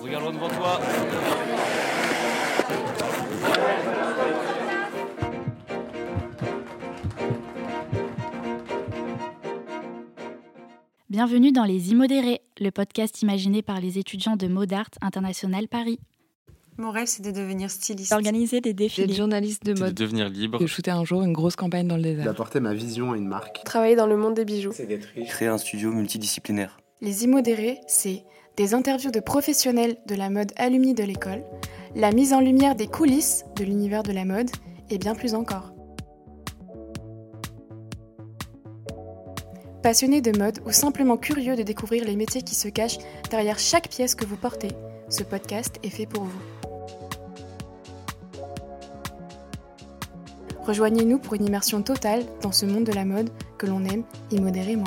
Regarde loin devant toi. Bienvenue dans Les Immodérés, le podcast imaginé par les étudiants de Modart International Paris. Mon rêve, c'est de devenir styliste. D'organiser des D'être défilés. journaliste de C'est de mode. devenir libre. De shooter un jour une grosse campagne dans le désert. d'apporter ma vision à une marque. Travailler dans le monde des bijoux. C'est d'être riche. Créer un studio multidisciplinaire. Les immodérés, c'est des interviews de professionnels de la mode alumni de l'école, la mise en lumière des coulisses de l'univers de la mode et bien plus encore. Passionnés de mode ou simplement curieux de découvrir les métiers qui se cachent derrière chaque pièce que vous portez, ce podcast est fait pour vous. Rejoignez-nous pour une immersion totale dans ce monde de la mode que l'on aime immodérément.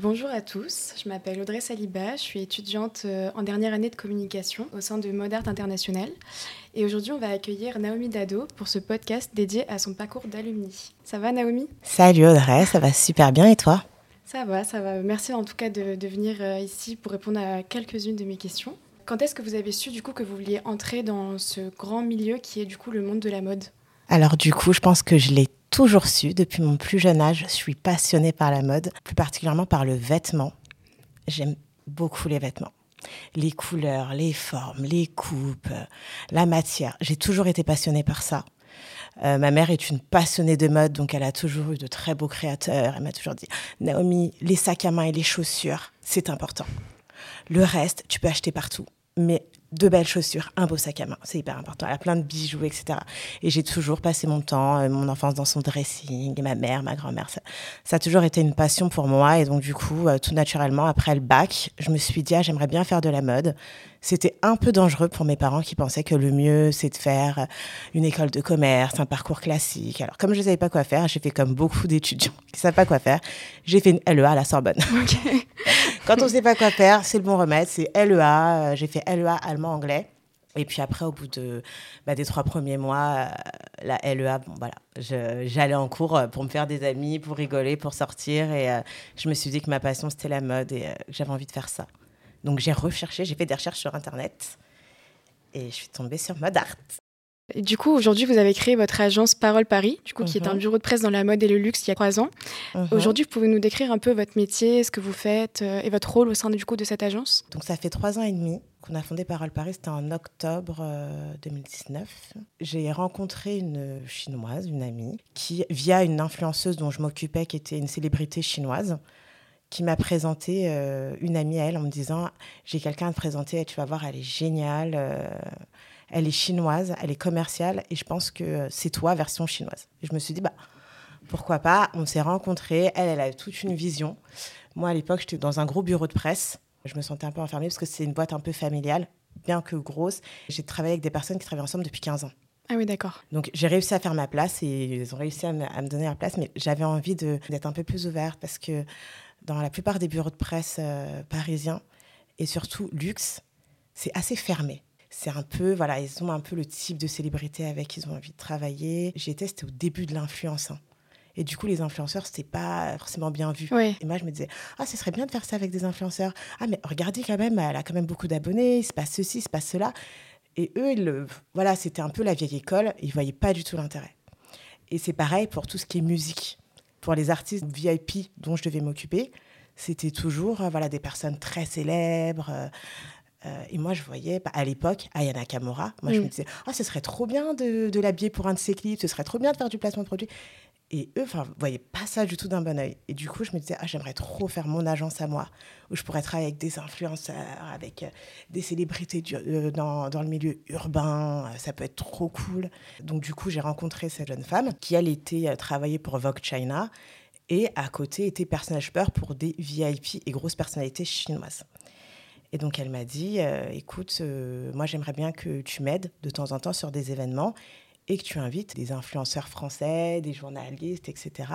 Bonjour à tous, je m'appelle Audrey Saliba, je suis étudiante euh, en dernière année de communication au sein de Modart International et aujourd'hui on va accueillir Naomi Dado pour ce podcast dédié à son parcours d'alumni. Ça va Naomi? Salut Audrey, ça va super bien et toi? Ça va, ça va. Merci en tout cas de, venir euh, ici pour répondre à quelques-unes de mes questions. Quand est-ce que vous avez su du coup que vous vouliez entrer dans ce grand milieu qui est du coup le monde de la mode? Alors du coup, je pense que je l'ai toujours su depuis mon plus jeune âge. Je suis passionnée par la mode, plus particulièrement par le vêtement. J'aime beaucoup les vêtements. Les couleurs, les formes, les coupes, la matière. J'ai toujours été passionnée par ça. Euh, ma mère est une passionnée de mode, donc elle a toujours eu de très beaux créateurs. Elle m'a toujours dit, Naomi, les sacs à main et les chaussures, c'est important. Le reste, tu peux acheter partout. Mais de belles chaussures, un beau sac à main, c'est hyper important. Elle a plein de bijoux, etc. Et j'ai toujours passé mon temps, euh, mon enfance dans son dressing, et ma mère, ma grand-mère. Ça, ça a toujours été une passion pour moi. Et donc, du coup, euh, tout naturellement, après le bac, je me suis dit, ah, j'aimerais bien faire de la mode. C'était un peu dangereux pour mes parents qui pensaient que le mieux, c'est de faire une école de commerce, un parcours classique. Alors, comme je ne savais pas quoi faire, j'ai fait comme beaucoup d'étudiants qui ne savent pas quoi faire. J'ai fait une LEA à la Sorbonne. Quand on ne sait pas quoi faire, c'est le bon remède. C'est LEA. Euh, J'ai fait LEA allemand-anglais. Et puis après, au bout de, bah, des trois premiers mois, euh, la LEA, bon voilà, j'allais en cours euh, pour me faire des amis, pour rigoler, pour sortir. Et je me suis dit que ma passion, c'était la mode et que j'avais envie de faire ça. Donc j'ai recherché, j'ai fait des recherches sur Internet. Et je suis tombée sur Mode Art. Et Du coup, aujourd'hui, vous avez créé votre agence Parole Paris, du coup, qui est un Mhm. bureau de presse dans la mode et le luxe il y a trois ans. Mhm. Aujourd'hui, vous pouvez nous décrire un peu votre métier, ce que vous faites euh, et votre rôle au sein du coup de cette agence? Donc ça fait trois ans et demi qu'on a fondé Parole Paris, c'était en octobre euh, 2019. J'ai rencontré une chinoise, une amie, qui, via une influenceuse dont je m'occupais, qui était une célébrité chinoise, qui m'a présenté euh, une amie à elle en me disant j'ai quelqu'un à te présenter, tu vas voir, elle est géniale, euh, elle est chinoise, elle est commerciale et je pense que c'est toi version chinoise. Et je me suis dit bah pourquoi pas, on s'est rencontrés, elle, elle a toute une vision. Moi à l'époque j'étais dans un gros bureau de presse je me sentais un peu enfermée parce que c'est une boîte un peu familiale, bien que grosse. J'ai travaillé avec des personnes qui travaillent ensemble depuis 15 ans. Ah oui, d'accord. Donc j'ai réussi à faire ma place et ils ont réussi à me, à me donner leur place, mais j'avais envie d'être un peu plus ouverte parce que dans la plupart des bureaux de presse euh, parisiens et surtout luxe, c'est assez fermé. C'est un peu, voilà, ils ont un peu le type de célébrité avec qui ils ont envie de travailler. J'étais, c'était au début de l'influence. hein. Et du coup, les influenceurs, c'était pas forcément bien vu. Oui. Et moi, je me disais, ah, ce serait bien de faire ça avec des influenceurs. Ah, mais regardez quand même, elle a quand même beaucoup d'abonnés, il se passe ceci, il se passe cela. Et eux, ils voilà, c'était un peu la vieille école, ils voyaient pas du tout l'intérêt. Et c'est pareil pour tout ce qui est musique. Pour les artistes VIP dont je devais m'occuper, c'était toujours euh, voilà, des personnes très célèbres. euh, euh, et moi, je voyais, bah, à l'époque, Aya Nakamura, moi, je Mm. me disais, ah, ce serait trop bien de, de l'habiller pour un de ses clips, ce serait trop bien de faire du placement de produit. Et eux, enfin, ne voyaient pas ça du tout d'un bon oeil. Et du coup, je me disais, ah, j'aimerais trop faire mon agence à moi, où je pourrais travailler avec des influenceurs, avec euh, des célébrités du- euh, dans, dans le milieu urbain. ça peut être trop cool. Donc, du coup, j'ai rencontré cette jeune femme qui, elle, était travaillée pour Vogue China et à côté était personnage shopper pour des VIP et grosses personnalités chinoises. Et donc, elle m'a dit, euh, écoute, euh, moi, j'aimerais bien que tu m'aides de temps en temps sur des événements et que tu invites des influenceurs français, des journalistes, etc.,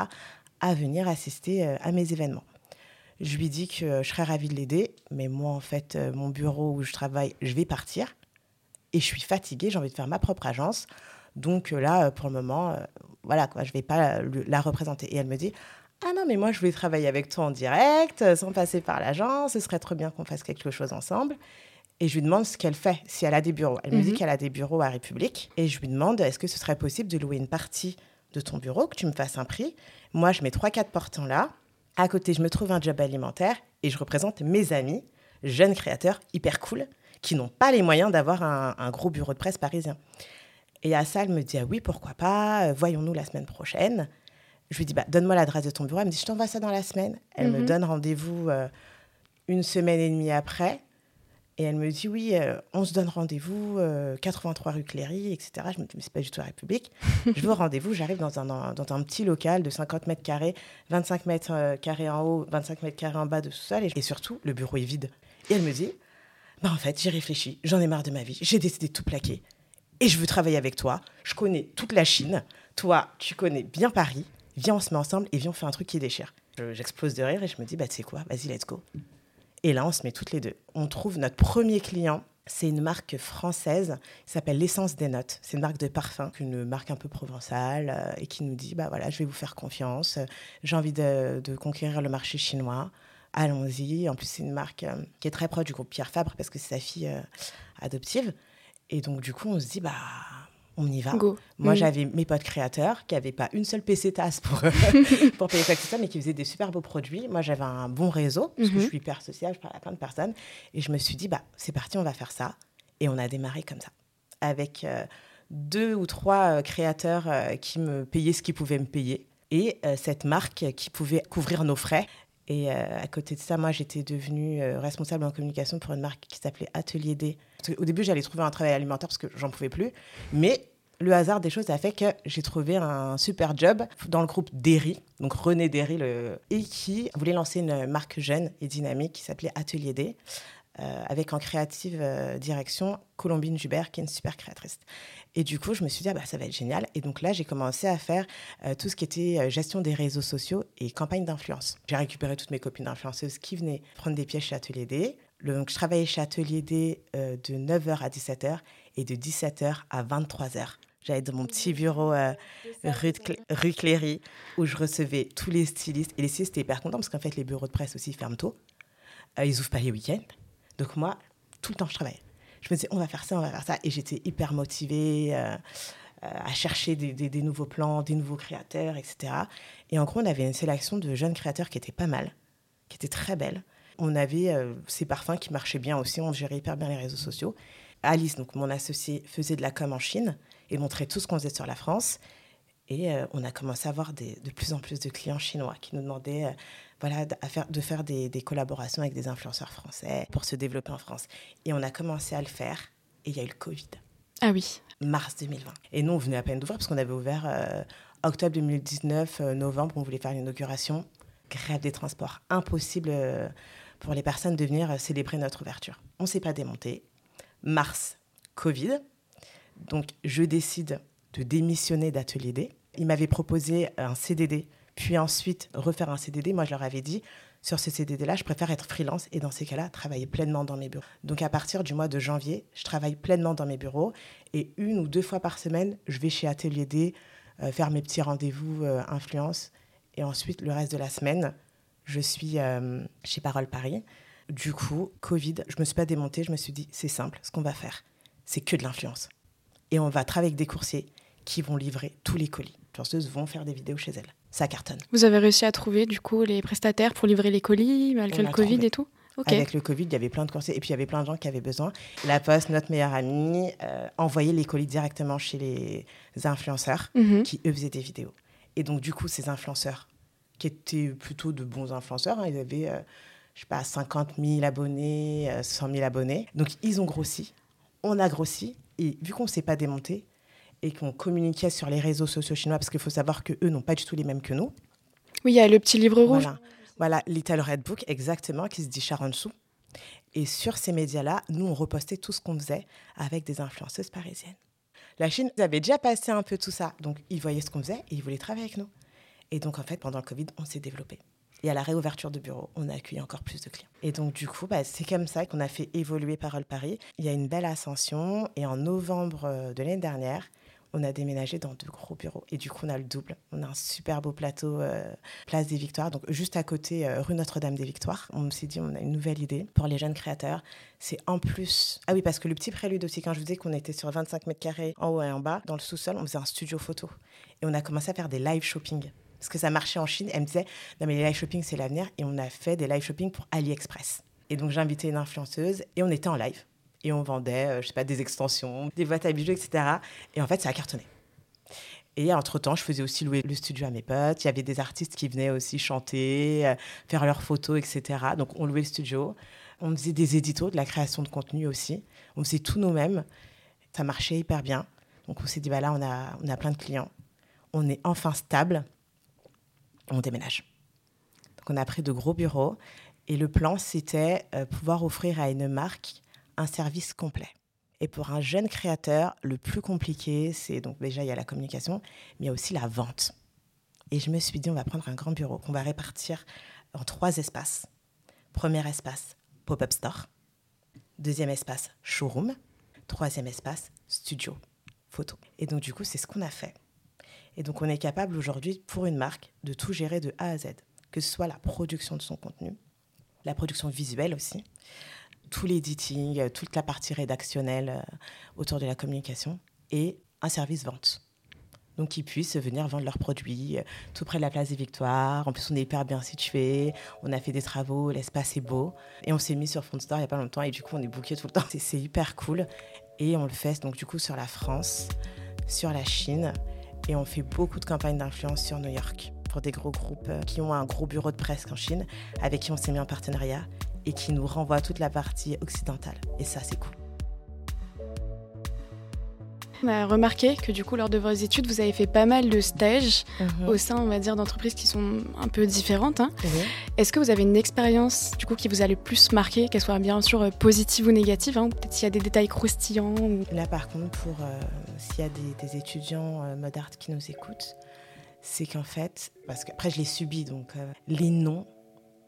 à venir assister euh, à mes événements. Je lui dis que je serais ravie de l'aider, mais moi, en fait, mon bureau où je travaille, je vais partir. et je suis fatiguée, j'ai envie de faire ma propre agence. Donc là, pour le moment, voilà, quoi, je vais pas la représenter. Et elle me dit, ah non, mais moi, je voulais travailler avec toi en direct, sans passer par l'agence, ce serait trop bien qu'on fasse quelque chose ensemble. Et je lui demande ce qu'elle fait, si elle a des bureaux. Elle me dit mhm. qu'elle a des bureaux à République. Et je lui demande, est-ce que ce serait possible de louer une partie de ton bureau, que tu me fasses un prix? Moi, je mets 3-4 portants là. À côté, je me trouve un job alimentaire et je représente mes amis, jeunes créateurs hyper cool, qui n'ont pas les moyens d'avoir un, gros bureau de presse parisien. Et à ça, elle me dit, ah oui, pourquoi pas, euh, voyons-nous la semaine prochaine. Je lui dis, bah, donne-moi l'adresse de ton bureau. Elle me dit, je t'envoie ça dans la semaine. Elle me mhm. donne rendez-vous euh, une semaine et demie après. Et elle me dit, oui, euh, on se donne rendez-vous, 83 rue Cléry, etc. Je me dis, mais c'est pas du tout la République. je veux rendez-vous, j'arrive dans un, dans un petit local de 50 mètres carrés, 25 mètres carrés en haut, 25 mètres carrés en bas de sous-sol. Et, et, surtout, le bureau est vide. Et elle me dit, bah en fait, j'ai réfléchi, j'en ai marre de ma vie, j'ai décidé de tout plaquer. Et je veux travailler avec toi. Je connais toute la Chine. Toi, tu connais bien Paris viens, on se met ensemble et viens, on fait un truc qui déchire. J'explose de rire et je me dis, bah, tu sais quoi, vas-y, let's go. Et là, on se met toutes les deux. On trouve notre premier client. C'est une marque française qui s'appelle l'Essence des Notes. C'est une marque de parfum, une marque un peu provençale euh, et qui nous dit bah voilà, je vais vous faire confiance. J'ai envie de, conquérir le marché chinois. Allons-y. En plus, c'est une marque euh, qui est très proche du groupe Pierre Fabre parce que c'est sa fille euh, adoptive. Et donc, du coup, on se dit bah on y va. Moi, mm. j'avais mes potes créateurs qui n'avaient pas une seule PC tasse pour, pour payer quoi que ce soit, mais qui faisaient des super beaux produits. Moi, j'avais un bon réseau, parce que je mm-hmm. suis hyper sociale, je parle à plein de personnes. Et je me suis dit, bah, c'est parti, on va faire ça. Et on a démarré comme ça, avec euh, deux ou trois euh, créateurs euh, qui me payaient ce qu'ils pouvaient me payer. Et cette marque qui pouvait couvrir nos frais. Et à côté de ça, moi, j'étais devenue responsable en communication pour une marque qui s'appelait Atelier D. Au début, j'allais trouver un travail alimentaire parce que j'en pouvais plus. Mais le hasard des choses a fait que j'ai trouvé un super job dans le groupe Derry, donc René Derry, le... et qui voulait lancer une marque jeune et dynamique qui s'appelait Atelier D. Euh, avec en créative euh, direction Colombine Jubert, qui est une super créatrice. Et du coup, je me suis dit, ah bah, ça va être génial. Et donc là, j'ai commencé à faire euh, tout ce qui était gestion des réseaux sociaux et campagne d'influence. J'ai récupéré toutes mes copines influenceuses qui venaient prendre des pièces chez Atelier D. donc, je travaillais chez Atelier D de 9h à 17h et de 17h à 23h. J'allais dans mon petit bureau euh, rue, rue, Cléry où je recevais tous les stylistes. Et les stylistes étaient hyper contents parce qu'en fait, les bureaux de presse aussi ferment tôt. Euh, ils ouvrent pas les week-ends. Donc moi, tout le temps, je travaillais. Je me disais, on va faire ça, on va faire ça. Et j'étais hyper motivée euh, à chercher des, des, nouveaux plans, des nouveaux créateurs, etc. Et en gros, on avait une sélection de jeunes créateurs qui étaient pas mal, qui étaient très belles. On avait ces parfums qui marchaient bien aussi. On gérait hyper bien les réseaux sociaux. Alice, donc mon associé, faisait de la com en Chine et montrer tout ce qu'on faisait sur la France. Et euh, on a commencé à avoir des, de plus en plus de clients chinois qui nous demandaient euh, voilà, à faire, de faire des, des, collaborations avec des influenceurs français pour se développer en France. Et on a commencé à le faire et il y a eu le Covid. Ah oui. Mars 2020. Et nous, on venait à peine d'ouvrir parce qu'on avait ouvert euh, octobre 2019, novembre, on voulait faire l'inauguration. Grève des transports. Impossible pour les personnes de venir célébrer notre ouverture. On ne s'est pas démonté. Mars, Covid. Donc, je décide de démissionner d'Atelier D. Ils m'avaient proposé un CDD, puis ensuite refaire un CDD. Moi, je leur avais dit, sur ce CDD-là, je préfère être freelance et dans ces cas-là, travailler pleinement dans mes bureaux. Donc, à partir du mois de janvier, je travaille pleinement dans mes bureaux et une ou deux fois par semaine, je vais chez Atelier D euh, faire mes petits rendez-vous euh, influence. Et ensuite, le reste de la semaine, je suis euh, chez Parole Paris. Du coup, Covid, je me suis pas démontée, je me suis dit, c'est simple, ce qu'on va faire, c'est que de l'influence et on va travailler avec des coursiers qui vont livrer tous les colis. Les influenceuses vont faire des vidéos chez elles. Ça cartonne. Vous avez réussi à trouver du coup les prestataires pour livrer les colis malgré le Covid et tout? Avec le Covid, il y avait plein de coursiers et puis il y avait plein de gens qui avaient besoin. La Poste, notre meilleure amie, euh, envoyait les colis directement chez les influenceurs mhm. qui, eux, faisaient des vidéos. Et donc, du coup, ces influenceurs, qui étaient plutôt de bons influenceurs, hein, ils avaient, euh, je sais pas, 50 000 abonnés, 100 euh, 000 abonnés. Donc, ils ont grossi. On a grossi. Et vu qu'on ne s'est pas démonté et qu'on communiquait sur les réseaux sociaux chinois, parce qu'il faut savoir qu'eux n'ont pas du tout les mêmes que nous. Oui, il y a le petit livre rouge. Voilà, voilà Little Red Book, exactement, qui se dit Sharon Su. Et sur ces médias-là, nous, on repostait tout ce qu'on faisait avec des influenceuses parisiennes. La Chine avait déjà passé un peu tout ça. Donc, ils voyaient ce qu'on faisait et ils voulaient travailler avec nous. Et donc, en fait, pendant le Covid, on s'est développé. Et à la réouverture de bureau, on a accueilli encore plus de clients. Et donc, du coup, bah, c'est comme ça qu'on a fait évoluer Parole Paris. Il y a une belle ascension. Et en novembre euh, de l'année dernière, on a déménagé dans de gros bureaux. Et du coup, on a le double. On a un super beau plateau, euh, place des Victoires, donc juste à côté, euh, rue Notre-Dame des Victoires. On s'est dit, on a une nouvelle idée pour les jeunes créateurs. C'est en plus. Ah oui, parce que le petit prélude aussi, quand je vous disais qu'on était sur 25 mètres carrés en haut et en bas, dans le sous-sol, on faisait un studio photo. Et on a commencé à faire des live shopping. Parce que ça marchait en Chine. Elle me disait, non mais les live shopping, c'est l'avenir. Et on a fait des live shopping pour AliExpress. Et donc, j'ai invité une influenceuse et on était en live et on vendait, euh, je sais pas, des extensions, des boîtes à bijoux, etc. Et en fait, ça a cartonné. Et entre-temps, je faisais aussi louer le studio à mes potes. Il y avait des artistes qui venaient aussi chanter, euh, faire leurs photos, etc. Donc, on louait le studio. On faisait des éditos, de la création de contenu aussi. On faisait tout nous-mêmes. Ça marchait hyper bien. Donc, on s'est dit, bah là, on a, on a plein de clients. On est enfin stable. On déménage. Donc, on a pris de gros bureaux. Et le plan, c'était euh, pouvoir offrir à une marque un service complet. Et pour un jeune créateur, le plus compliqué, c'est donc déjà il y a la communication, mais il y a aussi la vente. Et je me suis dit, on va prendre un grand bureau qu'on va répartir en trois espaces. Premier espace, pop-up store. Deuxième espace, showroom. Troisième espace, studio, photo. Et donc du coup, c'est ce qu'on a fait. Et donc on est capable aujourd'hui, pour une marque, de tout gérer de A à Z, que ce soit la production de son contenu, la production visuelle aussi, tout l'editing, euh, toute la partie rédactionnelle euh, autour de la communication et un service vente. Donc, ils puissent venir vendre leurs produits euh, tout près de la place des Victoires. En plus, on est hyper bien situé. On a fait des travaux, l'espace est beau. Et on s'est mis sur Frontstar il n'y a pas longtemps. Et du coup, on est booké tout le temps. C'est hyper cool. Et on le fait donc du coup sur la France, sur la Chine. Et on fait beaucoup de campagnes d'influence sur New York pour des gros groupes qui ont un gros bureau de presse en Chine, avec qui on s'est mis en partenariat et qui nous renvoie toute la partie occidentale. Et ça, c'est cool. On a remarqué que du coup, lors de vos études, vous avez fait pas mal de stages Mhm. au sein, on va dire, d'entreprises qui sont un peu différentes. hein. Est-ce que vous avez une expérience du coup qui vous a le plus marqué, qu'elle soit bien sûr euh, positive ou négative hein, Peut-être s'il y a des détails croustillants ou... Là, par contre, pour euh, s'il y a des, des étudiants euh, mode art qui nous écoutent, c'est qu'en fait, parce qu'après je l'ai subi, donc euh, les noms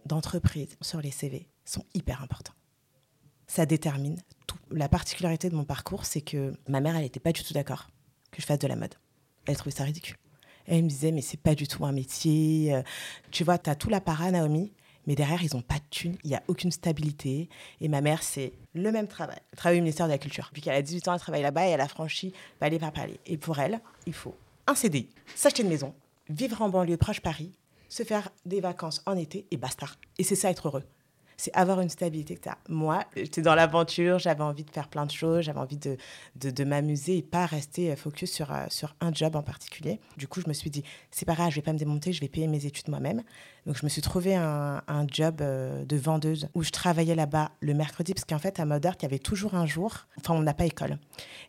d'entreprises sur les CV sont hyper importants. Ça détermine tout. La particularité de mon parcours, c'est que ma mère, elle n'était pas du tout d'accord que je fasse de la mode. Elle trouvait ça ridicule. Elle me disait, mais c'est pas du tout un métier. Euh, Tu vois, tu as tout l'apparat, Naomi, mais derrière, ils n'ont pas de thunes, il n'y a aucune stabilité. Et ma mère, c'est le même travail. Elle au ministère de la Culture. Depuis qu'elle a 18 ans, elle travaille là-bas et elle a franchi palier par palier. Et pour elle, il faut un CDI, s'acheter une maison, vivre en banlieue proche Paris, se faire des vacances en été et basta. Et c'est ça être heureux. C'est avoir une stabilité que tu as. Moi, j'étais dans l'aventure, j'avais envie de faire plein de choses, j'avais envie de, de, m'amuser et pas rester focus sur, euh, sur un job en particulier. Du coup, je me suis dit, c'est pas grave, je vais pas me démonter, je vais payer mes études moi-même. Donc, je me suis trouvé un, un job euh, de vendeuse où je travaillais là-bas le mercredi, parce qu'en fait, à Modart, il y avait toujours un jour, enfin, on n'a pas école.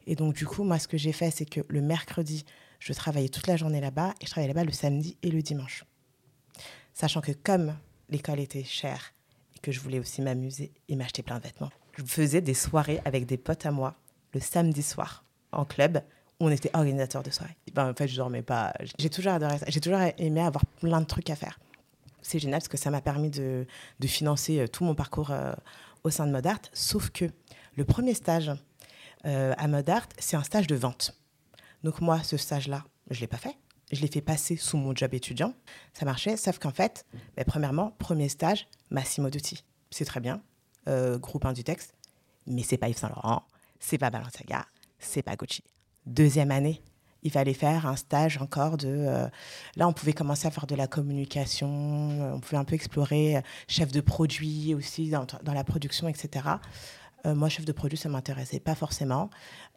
Et donc, du coup, moi, ce que j'ai fait, c'est que le mercredi, je travaillais toute la journée là-bas et je travaillais là-bas le samedi et le dimanche. Sachant que comme l'école était chère que je voulais aussi m'amuser et m'acheter plein de vêtements, je faisais des soirées avec des potes à moi le samedi soir en club où on était organisateur de soirée. Ben, en fait, je dormais pas. J'ai toujours adoré ça. J'ai toujours aimé avoir plein de trucs à faire. C'est génial parce que ça m'a permis de, de financer euh, tout mon parcours euh, au sein de Modart. Sauf que le premier stage euh, à Modart, c'est un stage de vente. Donc moi, ce stage-là, je ne l'ai pas fait. Je l'ai fait passer sous mon job étudiant. Ça marchait, sauf qu'en fait, ben, premièrement, premier stage, Massimo Dutti. C'est très bien, euh, groupe 1 du texte, mais c'est pas Yves Saint Laurent, c'est pas Balenciaga, c'est pas Gucci. Deuxième année, il fallait faire un stage encore de... euh, là, on pouvait commencer à faire de la communication, euh, on pouvait un peu explorer chef de produit aussi dans, dans la production, etc. Moi, chef de produit, ça m'intéressait pas forcément.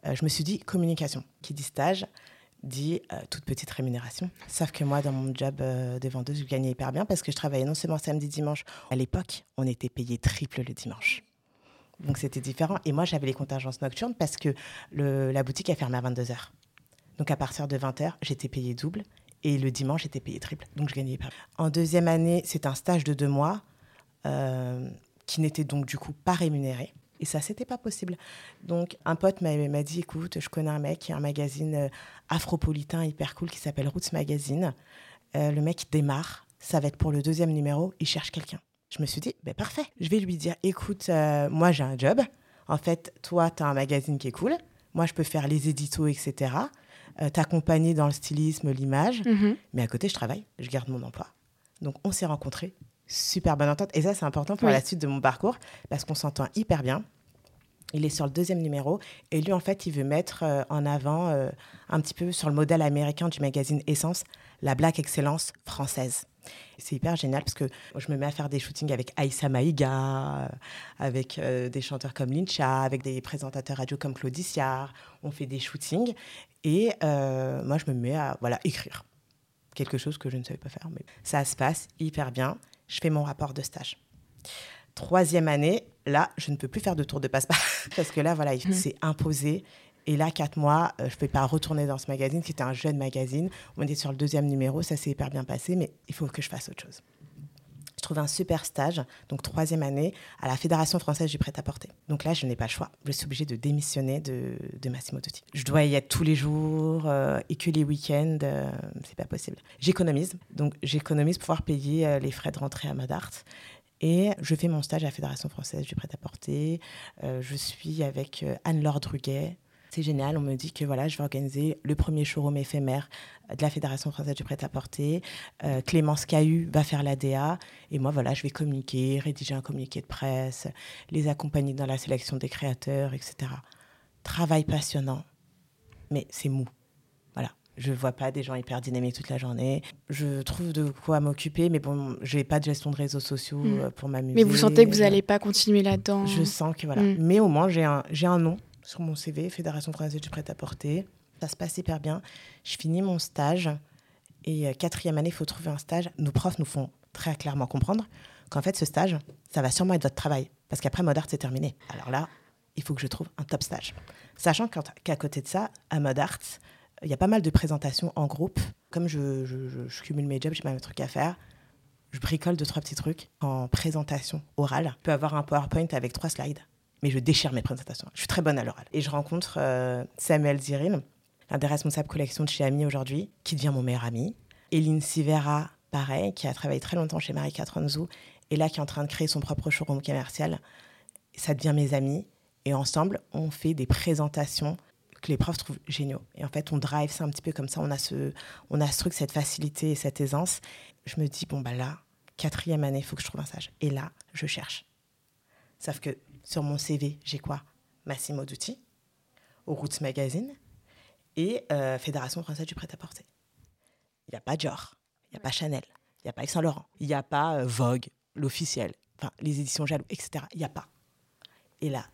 Je me suis dit communication. Qui dit stage dit euh, toute petite rémunération. Sauf que moi, dans mon job euh, de vendeuse, je gagnais hyper bien parce que je travaillais non seulement samedi, dimanche. À l'époque, on était payé triple le dimanche. Donc c'était différent. Et moi, j'avais les contingences nocturnes parce que la boutique a fermé à 22h. Donc à partir de 20h, j'étais payé double. Et le dimanche, j'étais payé triple. Donc je gagnais hyper bien. En deuxième année, c'est un stage de deux mois euh, qui n'était donc du coup pas rémunéré. Et ça, c'était pas possible. Donc, un pote m'a dit écoute, je connais un mec qui a un magazine euh, afropolitain hyper cool qui s'appelle Roots Magazine. Euh, le mec démarre, ça va être pour le deuxième numéro, il cherche quelqu'un. Je me suis dit, ben parfait. Je vais lui dire, écoute, euh, moi j'ai un job. En fait, toi, tu as un magazine qui est cool. Moi, je peux faire les éditos, etc. Euh, T'accompagner dans le stylisme, l'image. Mhm. Mais à côté, je travaille, je garde mon emploi. Donc, on s'est rencontrés. Super bonne entente. Et ça, c'est important pour Oui. la suite de mon parcours parce qu'on s'entend hyper bien. Il est sur le deuxième numéro. Et lui, en fait, il veut mettre euh, en avant euh, un petit peu sur le modèle américain du magazine Essence, la black excellence française. C'est hyper génial parce que je me mets à faire des shootings avec Aïssa Maïga, euh, avec euh, des chanteurs comme Lincha, avec des présentateurs radio comme Claudiciard. On fait des shootings et moi, je me mets à voilà, écrire quelque chose que je ne savais pas faire. Mais ça se passe hyper bien. Je fais mon rapport de stage. Troisième année, là, je ne peux plus faire de tour de passe-passe parce que là, voilà, il Mhm. s'est imposé. Et là, quatre mois, euh, je ne peux pas retourner dans ce magazine, qui était un jeune magazine. On était sur le deuxième numéro, ça s'est hyper bien passé, mais il faut que je fasse autre chose. Je trouve un super stage, donc troisième année, à la Fédération française du prêt-à-porter. Donc là, je n'ai pas le choix. Je suis obligée de démissionner de, de Massimo Dutti. Je dois y être tous les jours euh, et que les week-ends, euh, c'est pas possible. J'économise, donc j'économise pour pouvoir payer euh, les frais de rentrée à Modart. Et je fais mon stage à la Fédération française du prêt-à-porter. Euh, je suis avec Anne-Laure Druguet. C'est génial, on me dit que voilà, je vais organiser le premier showroom éphémère de la Fédération française du prêt-à-porter. Euh, Clémence Cahu va faire la DA. Et moi, voilà, je vais communiquer, rédiger un communiqué de presse, les accompagner dans la sélection des créateurs, etc. Travail passionnant, mais c'est mou. Voilà. Je vois pas des gens hyper dynamiques toute la journée. Je trouve de quoi m'occuper, mais bon, je n'ai pas de gestion de réseaux sociaux Mm. euh, pour m'amuser. Mais vous sentez que vous n'allez pas continuer là-dedans Je sens que voilà. Mm. Mais au moins, j'ai un, j'ai un nom sur mon CV, Fédération française du prêt-à-porter. Ça se passe hyper bien. Je finis mon stage. Et euh, quatrième année, il faut trouver un stage. Nos profs nous font très clairement comprendre qu'en fait, ce stage, ça va sûrement être votre travail. Parce qu'après, Modart, c'est terminé. Alors là, il faut que je trouve un top stage. Sachant qu'à côté de ça, à Modart, il y a pas mal de présentations en groupe. Comme je- je cumule mes jobs, j'ai pas mes trucs à faire. Je bricole deux, trois petits trucs en présentation orale. Je peux avoir un PowerPoint avec trois slides, mais je déchire mes présentations. Je suis très bonne à l'oral. Et je rencontre euh, Samuel Zirin, un des responsables collection de chez Ami aujourd'hui, qui devient mon meilleur ami. Eline Sivera, pareil, qui a travaillé très longtemps chez Marie Catronzou, et là qui est en train de créer son propre showroom commercial. Ça devient mes amis. Et ensemble, on fait des présentations que les profs trouvent géniaux. Et en fait, on drive ça un petit peu comme ça. On a ce, on a truc, cette facilité et cette aisance. Je me dis, bon, bah là, quatrième année, il faut que je trouve un stage. Et là, je cherche. Sauf que sur mon CV, j'ai quoi? Massimo Dutti, au Roots Magazine et euh, Fédération française du prêt-à-porter. Il n'y a pas Dior, il n'y a pas Chanel, il n'y a pas Yves Saint Laurent, il n'y a pas euh, Vogue, l'officiel, enfin les éditions Jaloux, etc. Il n'y a pas. Et là,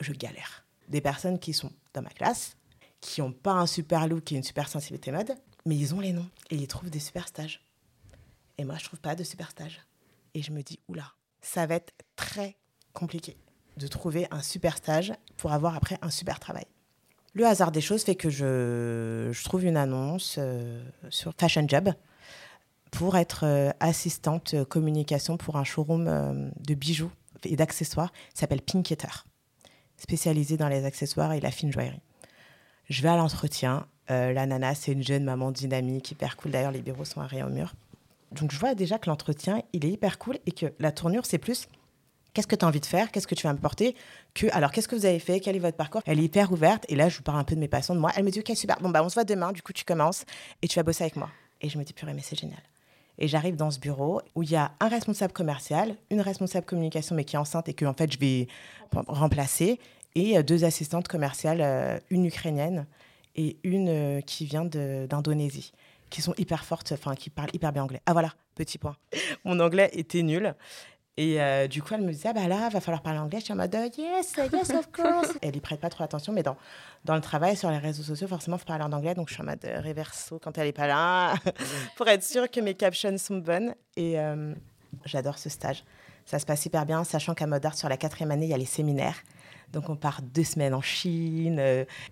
je galère. Des personnes qui sont dans ma classe, qui n'ont pas un super look et une super sensibilité mode, mais ils ont les noms et ils trouvent des super stages. Et moi, je trouve pas de super stage. Et je me dis, oula, ça va être très compliqué de trouver un super stage pour avoir après un super travail. Le hasard des choses fait que je, trouve une annonce euh, sur Fashion Job pour être euh, assistante communication pour un showroom euh, de bijoux et d'accessoires qui s'appelle Pinketer, spécialisé dans les accessoires et la fine joaillerie. Je vais à l'entretien. la nana, c'est une jeune maman dynamique, hyper cool. D'ailleurs, les bureaux sont arrière au mur. Donc, je vois déjà que l'entretien, il est hyper cool et que la tournure, c'est plus qu'est-ce que tu as envie de faire, qu'est-ce que tu vas me porter, alors qu'est-ce que vous avez fait, quel est votre parcours? Elle est hyper ouverte et là, je vous parle un peu de mes passions, de moi. Elle me dit, ok, super, bon, bah, on se voit demain, du coup, tu commences et tu vas bosser avec moi. Et je me dis, purée, mais c'est génial. Et j'arrive dans ce bureau où il y a un responsable commercial, une responsable communication, mais qui est enceinte et que, en fait, je vais remplacer, et euh, deux assistantes commerciales, euh, une ukrainienne et une euh, qui vient d'Indonésie, qui sont hyper fortes, enfin, qui parlent hyper bien anglais. Ah voilà, petit point. Mon anglais était nul. Et euh, du coup, elle me disait, ah bah là, va falloir parler anglais. Je suis en mode, euh, yes, yes, of course. elle y prête pas trop attention, mais dans, dans le travail, sur les réseaux sociaux, forcément, il faut parler en anglais. Donc, je suis en mode euh, reverso quand elle est pas là, pour être sûre que mes captions sont bonnes. Et euh, j'adore ce stage. Ça se passe hyper bien, sachant qu'à Modart, sur la quatrième année, il y a les séminaires. Donc, on part deux semaines en Chine,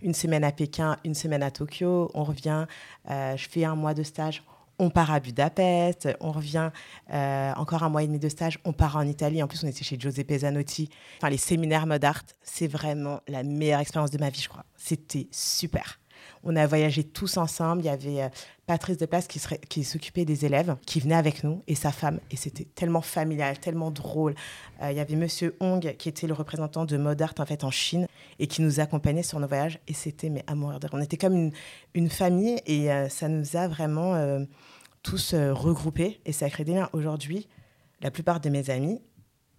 une semaine à Pékin, une semaine à Tokyo. On revient, je fais un mois de stage. On part à Budapest, on revient euh, encore un mois et demi de stage, on part en Italie. En plus, on était chez Giuseppe Zanotti. Enfin, les séminaires mode art, c'est vraiment la meilleure expérience de ma vie, je crois. C'était super. On a voyagé tous ensemble. Il y avait euh, Patrice Deplace qui, serait, qui s'occupait des élèves, qui venait avec nous, et sa femme. Et c'était tellement familial, tellement drôle. Euh, il y avait Monsieur Hong, qui était le représentant de Modart en en Chine, et qui nous accompagnait sur nos voyages. Et c'était mais à mourir de On était comme une, une famille, et euh, ça nous a vraiment tous regroupés, et ça a créé des liens. Aujourd'hui, la plupart de mes amis,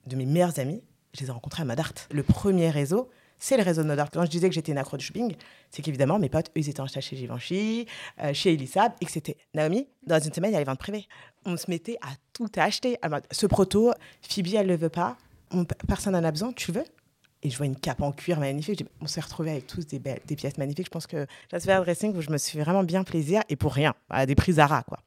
de mes meilleurs amis, je les ai rencontrés à Modart. Le premier réseau, c'est le réseau de Modart. Quand je disais que j'étais une accro de shopping, c'est qu'évidemment, mes potes, eux, ils étaient en chez Givenchy, euh, chez Elisab, et que c'était Naomi, dans une semaine, il y avait ventes privées. On se mettait à tout acheter. ce proto, Phoebe, elle ne le veut pas. personne n'en a besoin, tu veux? Et je vois une cape en cuir magnifique. On s'est retrouvés avec tous des, belles, des pièces magnifiques. Je pense que la sphère dressing où je me suis fait vraiment bien plaisir et pour rien, à des prix Zara, quoi.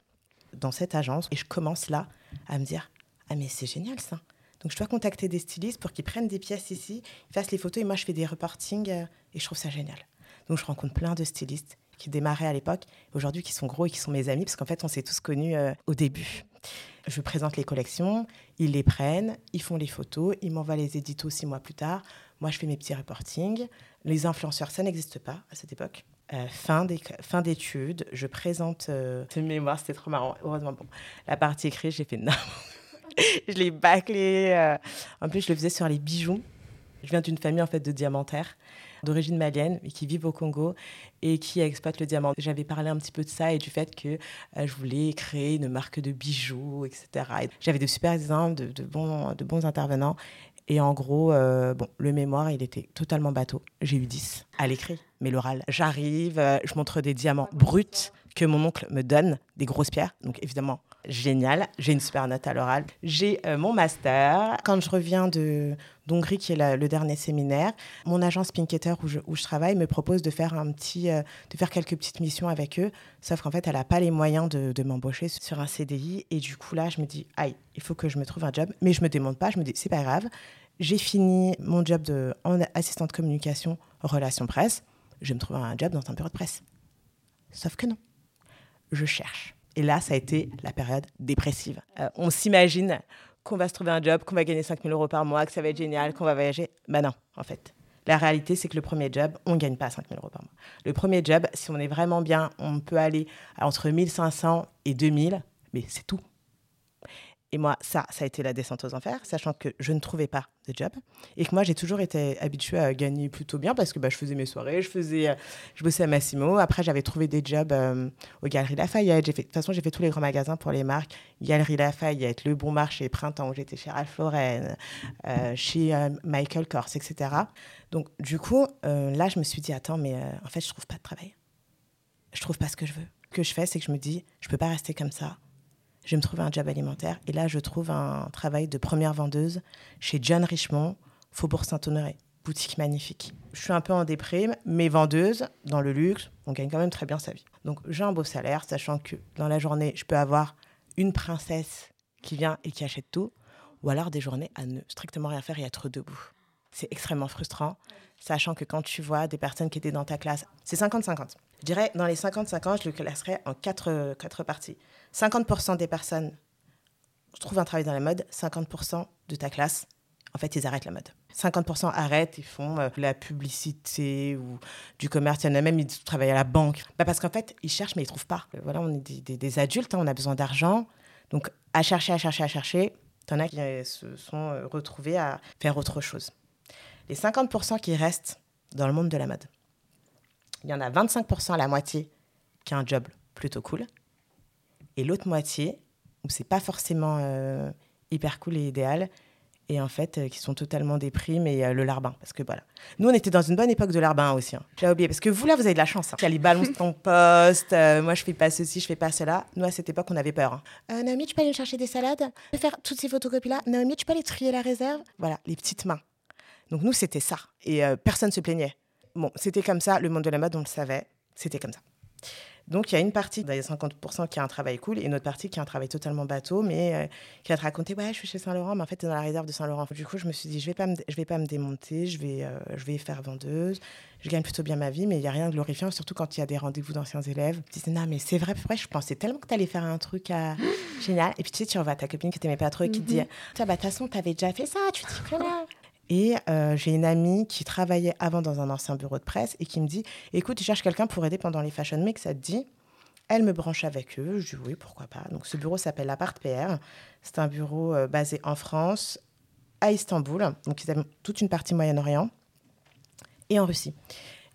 Dans cette agence, et je commence là à me dire Ah, mais c'est génial ça. Donc je dois contacter des stylistes pour qu'ils prennent des pièces ici, ils fassent les photos et moi je fais des reportings euh, et je trouve ça génial. Donc je rencontre plein de stylistes qui démarraient à l'époque, aujourd'hui qui sont gros et qui sont mes amis parce qu'en fait on s'est tous connus euh, au début. Je présente les collections, ils les prennent, ils font les photos, ils m'envoient les éditos six mois plus tard. Moi je fais mes petits reportings. Les influenceurs, ça n'existe pas à cette époque. Euh, fin d'études, je présente euh, mémoire, c'était trop marrant. Heureusement, bon, la partie écrite, j'ai fait non. je l'ai bâclé. Euh. En plus, je le faisais sur les bijoux. Je viens d'une famille en fait de diamantaires d'origine malienne qui vivent au Congo et qui exploitent le diamant. J'avais parlé un petit peu de ça et du fait que euh, je voulais créer une marque de bijoux, etc. J'avais de super exemples, de, bons, de bons intervenants. Et en gros, euh, bon, le mémoire, il était totalement bateau. J'ai eu 10 à l'écrit, mais l'oral. J'arrive, je montre des diamants bruts que mon oncle me donne, des grosses pierres. Donc évidemment, génial. J'ai une super note à l'oral. J'ai euh, mon master. Quand je reviens de d'Hongrie, qui est le dernier séminaire, mon agence Pinketer où je, où je travaille me propose de faire un petit, euh, de faire quelques petites missions avec eux. Sauf qu'en fait, elle n'a pas les moyens de, m'embaucher sur un CDI. Et du coup là, je me dis, aïe, il faut que je me trouve un job. Mais je me démonte pas. Je me dis, c'est pas grave. J'ai fini mon job de en assistante communication, relations presse. Je vais me trouver un job dans un bureau de presse. Sauf que non. Je cherche et là, ça a été la période dépressive. Euh, on s'imagine qu'on va se trouver un job, qu'on va gagner 5 000 euros par mois, que ça va être génial, qu'on va voyager. Ben non, en fait. La réalité, c'est que le premier job, on ne gagne pas 5 000 euros par mois. Le premier job, si on est vraiment bien, on peut aller entre 1500 et 2000, mais c'est tout. Et moi, ça, ça a été la descente aux enfers, sachant que je ne trouvais pas de job et que moi, j'ai toujours été habituée à gagner plutôt bien parce que bah, je faisais mes soirées, je faisais, euh, je bossais à Massimo. Après, j'avais trouvé des jobs euh, aux Galeries Lafayette. De toute façon, j'ai fait tous les grands magasins pour les marques. Galeries Lafayette, Le Bon Marché, Printemps, où j'étais chez Ralph Lauren, euh, chez Michael Kors, etc. Donc, du coup, là, je me suis dit, attends, mais en fait, je trouve pas de travail. Je trouve pas ce que je veux. Ce que je fais, c'est que je me dis, je peux pas rester comme ça je vais me trouver un job alimentaire. Et là, je trouve un travail de première vendeuse chez John Richmond, Faubourg Saint-Honoré. Boutique magnifique. Je suis un peu en déprime, mais vendeuse, dans le luxe, on gagne quand même très bien sa vie. Donc j'ai un beau salaire, sachant que dans la journée, je peux avoir une princesse qui vient et qui achète tout, ou alors des journées à ne strictement rien faire et être debout. C'est extrêmement frustrant, sachant que quand tu vois des personnes qui étaient dans ta classe, c'est 50-50. Je dirais, dans les 50-50, je le classerais en quatre, parties. 50% des personnes trouvent un travail dans la mode, 50% de ta classe, en fait, ils arrêtent la mode. 50% arrêtent, ils font euh, la publicité ou du commerce. Il y en a même, ils travaillent à la banque. Bah parce qu'en fait, ils cherchent, mais ils ne trouvent pas. Voilà, on est des, adultes, hein, on a besoin d'argent. Donc, à chercher, à chercher, à chercher, en as qui euh, se sont euh, retrouvés à faire autre chose. Les 50% qui restent dans le monde de la mode, il y en a 25%, la moitié, qui a un job plutôt cool et l'autre moitié, où c'est pas forcément euh, hyper cool et idéal, et en fait, euh, qui sont totalement déprimes et euh, le larbin. Parce que voilà. Nous, on était dans une bonne époque de larbin aussi. Hein. J'ai oublié. Parce que vous, là, vous avez de la chance. Hein. Les ballons ton poste. moi, je fais pas ceci, je fais pas cela. Nous, à cette époque, on avait peur. Hein. Naomi, tu peux aller chercher des salades? Tu peux faire toutes ces photocopies-là Naomi, tu peux aller trier la réserve? Voilà, les petites mains. Donc, nous, c'était ça. Et personne se plaignait. Bon, c'était comme ça. Le monde de la mode, on le savait. C'était comme ça. Donc, il y a une partie des 50% qui a un travail cool et une autre partie qui a un travail totalement bateau, mais euh, qui va te raconter Ouais, je suis chez Saint-Laurent, mais en fait, tu es dans la réserve de Saint-Laurent. Du coup, je me suis dit Je vais pas me, je vais pas me démonter, je vais, euh, je vais faire vendeuse. Je gagne plutôt bien ma vie, mais il n'y a rien de glorifiant, surtout quand il y a des rendez-vous d'anciens élèves. Je disais Non, mais c'est vrai, vrai, je pensais tellement que tu allais faire un truc à... génial. Et puis, tu sais, tu revois ta copine que tu n'aimais pas trop et qui te dit mhm. De toute façon, tu avais déjà fait ça, tu te connais. Et euh, j'ai une amie qui travaillait avant dans un ancien bureau de presse et qui me dit Écoute, je cherche quelqu'un pour aider pendant les Fashion Week, ça te dit? Elle me branche avec eux. Je dis Oui, pourquoi pas. Donc ce bureau s'appelle l'Apart PR. C'est un bureau euh, basé en France, à Istanbul. Donc ils ont toute une partie Moyen-Orient et en Russie.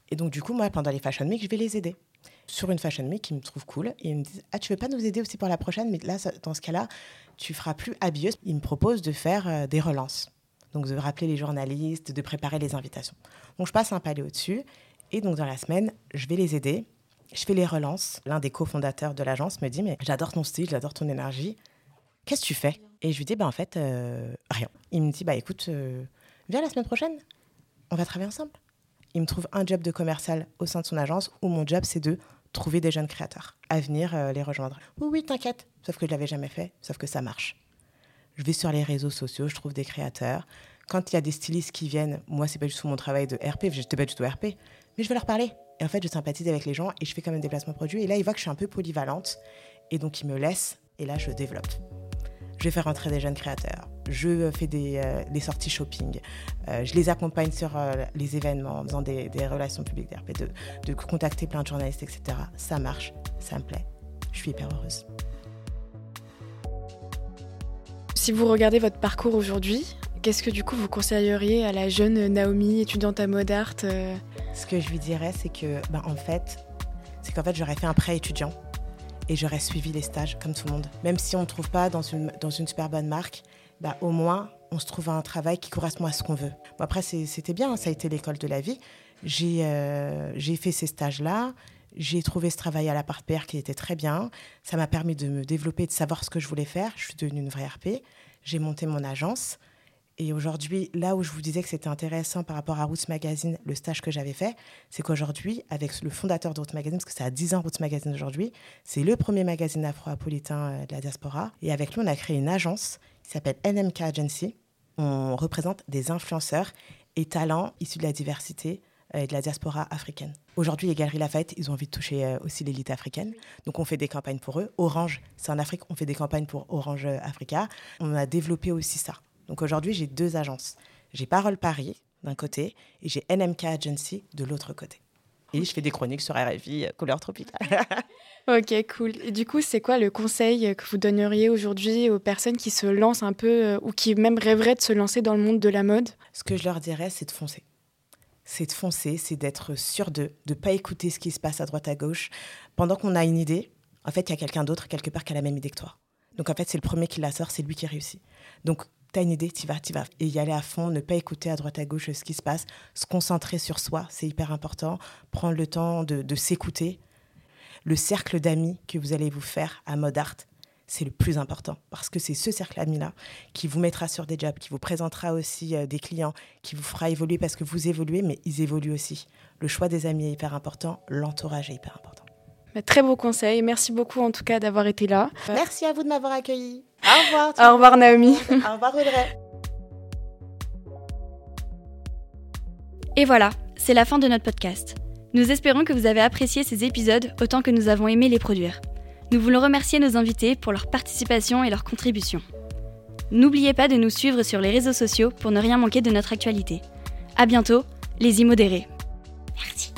Et donc du coup, moi, pendant les Fashion Week, je vais les aider sur une Fashion Week qui me trouve cool. Ils me disent Ah, tu veux pas nous aider aussi pour la prochaine? Mais là, dans ce cas-là, tu feras plus habilleuse. Ils me proposent de faire euh, des relances. Donc de rappeler les journalistes, de préparer les invitations. Donc je passe un palais au-dessus. Et donc dans la semaine, je vais les aider. Je fais les relances. L'un des cofondateurs de l'agence me dit Mais j'adore ton style, j'adore ton énergie. Qu'est-ce que tu fais? Et je lui dis Bah en fait, euh, rien. Il me dit Bah écoute, euh, viens la semaine prochaine. On va travailler ensemble. Il me trouve un job de commercial au sein de son agence où mon job c'est de trouver des jeunes créateurs à venir euh, les rejoindre. Oui, oui, t'inquiète. Sauf que je l'avais jamais fait, sauf que ça marche. Je vais sur les réseaux sociaux, je trouve des créateurs. Quand il y a des stylistes qui viennent, moi, c'est pas du tout mon travail de RP, je n'étais pas du tout RP, mais je vais leur parler. Et en fait, je sympathise avec les gens et je fais quand même des placements produits. Et là, il voit que je suis un peu polyvalente. Et donc, il me laisse et là, je développe je faire rentrer des jeunes créateurs, je fais des, euh, sorties shopping, euh, je les accompagne sur euh, les événements en faisant des, relations publiques d'RP, de, de contacter plein de journalistes, etc. Ça marche, ça me plaît, je suis hyper heureuse. Si vous regardez votre parcours aujourd'hui, qu'est-ce que du coup vous conseilleriez à la jeune Naomi, étudiante à mode art Ce que je lui dirais, c'est que, ben, en fait, c'est qu'en fait, j'aurais fait un prêt étudiant et j'aurais suivi les stages comme tout le monde. Même si on ne trouve pas dans une, dans une super bonne marque, bah, au moins on se trouve un travail qui correspond à ce qu'on veut. Bon, après, c'était bien, ça a été l'école de la vie. J'ai euh, fait ces stages-là, j'ai trouvé ce travail à la part PR qui était très bien. Ça m'a permis de me développer, de savoir ce que je voulais faire. Je suis devenue une vraie RP. J'ai monté mon agence. Et aujourd'hui, là où je vous disais que c'était intéressant par rapport à Roots Magazine, le stage que j'avais fait, c'est qu'aujourd'hui, avec le fondateur de Roots Magazine, parce que c'est à 10 ans Roots Magazine aujourd'hui, c'est le premier magazine afro-apolitain euh, de la diaspora. Et avec lui, on a créé une agence qui s'appelle NMK Agency. On représente des influenceurs et talents issus de la diversité et de la diaspora africaine. Aujourd'hui, les Galeries Lafayette, ils ont envie de toucher euh, aussi l'élite africaine. Donc, on fait des campagnes pour eux. Orange, c'est en Afrique, on fait des campagnes pour Orange Africa. On a développé aussi ça. Donc aujourd'hui, j'ai deux agences. J'ai Parole Paris d'un côté et j'ai NMK Agency de l'autre côté. Et je fais des chroniques sur RFI euh, couleur tropicale. ok, cool. Et du coup, c'est quoi le conseil que vous donneriez aujourd'hui aux personnes qui se lancent un peu euh, ou qui même rêveraient de se lancer dans le monde de la mode? Ce que je leur dirais, c'est de foncer. C'est de foncer, c'est d'être sûr de ne pas écouter ce qui se passe à droite à gauche. Pendant qu'on a une idée, en fait, il y a quelqu'un d'autre quelque part qui a la même idée que toi. Donc en fait, c'est le premier qui la sort, c'est lui qui réussit. Donc T'as une idée, tu vas, tu vas. Et y aller à fond, ne pas écouter à droite à gauche ce qui se passe, se concentrer sur soi, c'est hyper important. Prendre le temps de, s'écouter. Le cercle d'amis que vous allez vous faire à mode art, c'est le plus important parce que c'est ce cercle d'amis-là qui vous mettra sur des jobs, qui vous présentera aussi euh, des clients, qui vous fera évoluer parce que vous évoluez, mais ils évoluent aussi. Le choix des amis est hyper important, l'entourage est hyper important. Bah, très beau conseil. Merci beaucoup en tout cas d'avoir été là. Merci à vous de m'avoir accueilli. Au revoir. Au revoir Naomi. Au revoir Audrey. Et voilà, c'est la fin de notre podcast. Nous espérons que vous avez apprécié ces épisodes autant que nous avons aimé les produire. Nous voulons remercier nos invités pour leur participation et leur contribution. N'oubliez pas de nous suivre sur les réseaux sociaux pour ne rien manquer de notre actualité. À bientôt, les immodérés. Merci.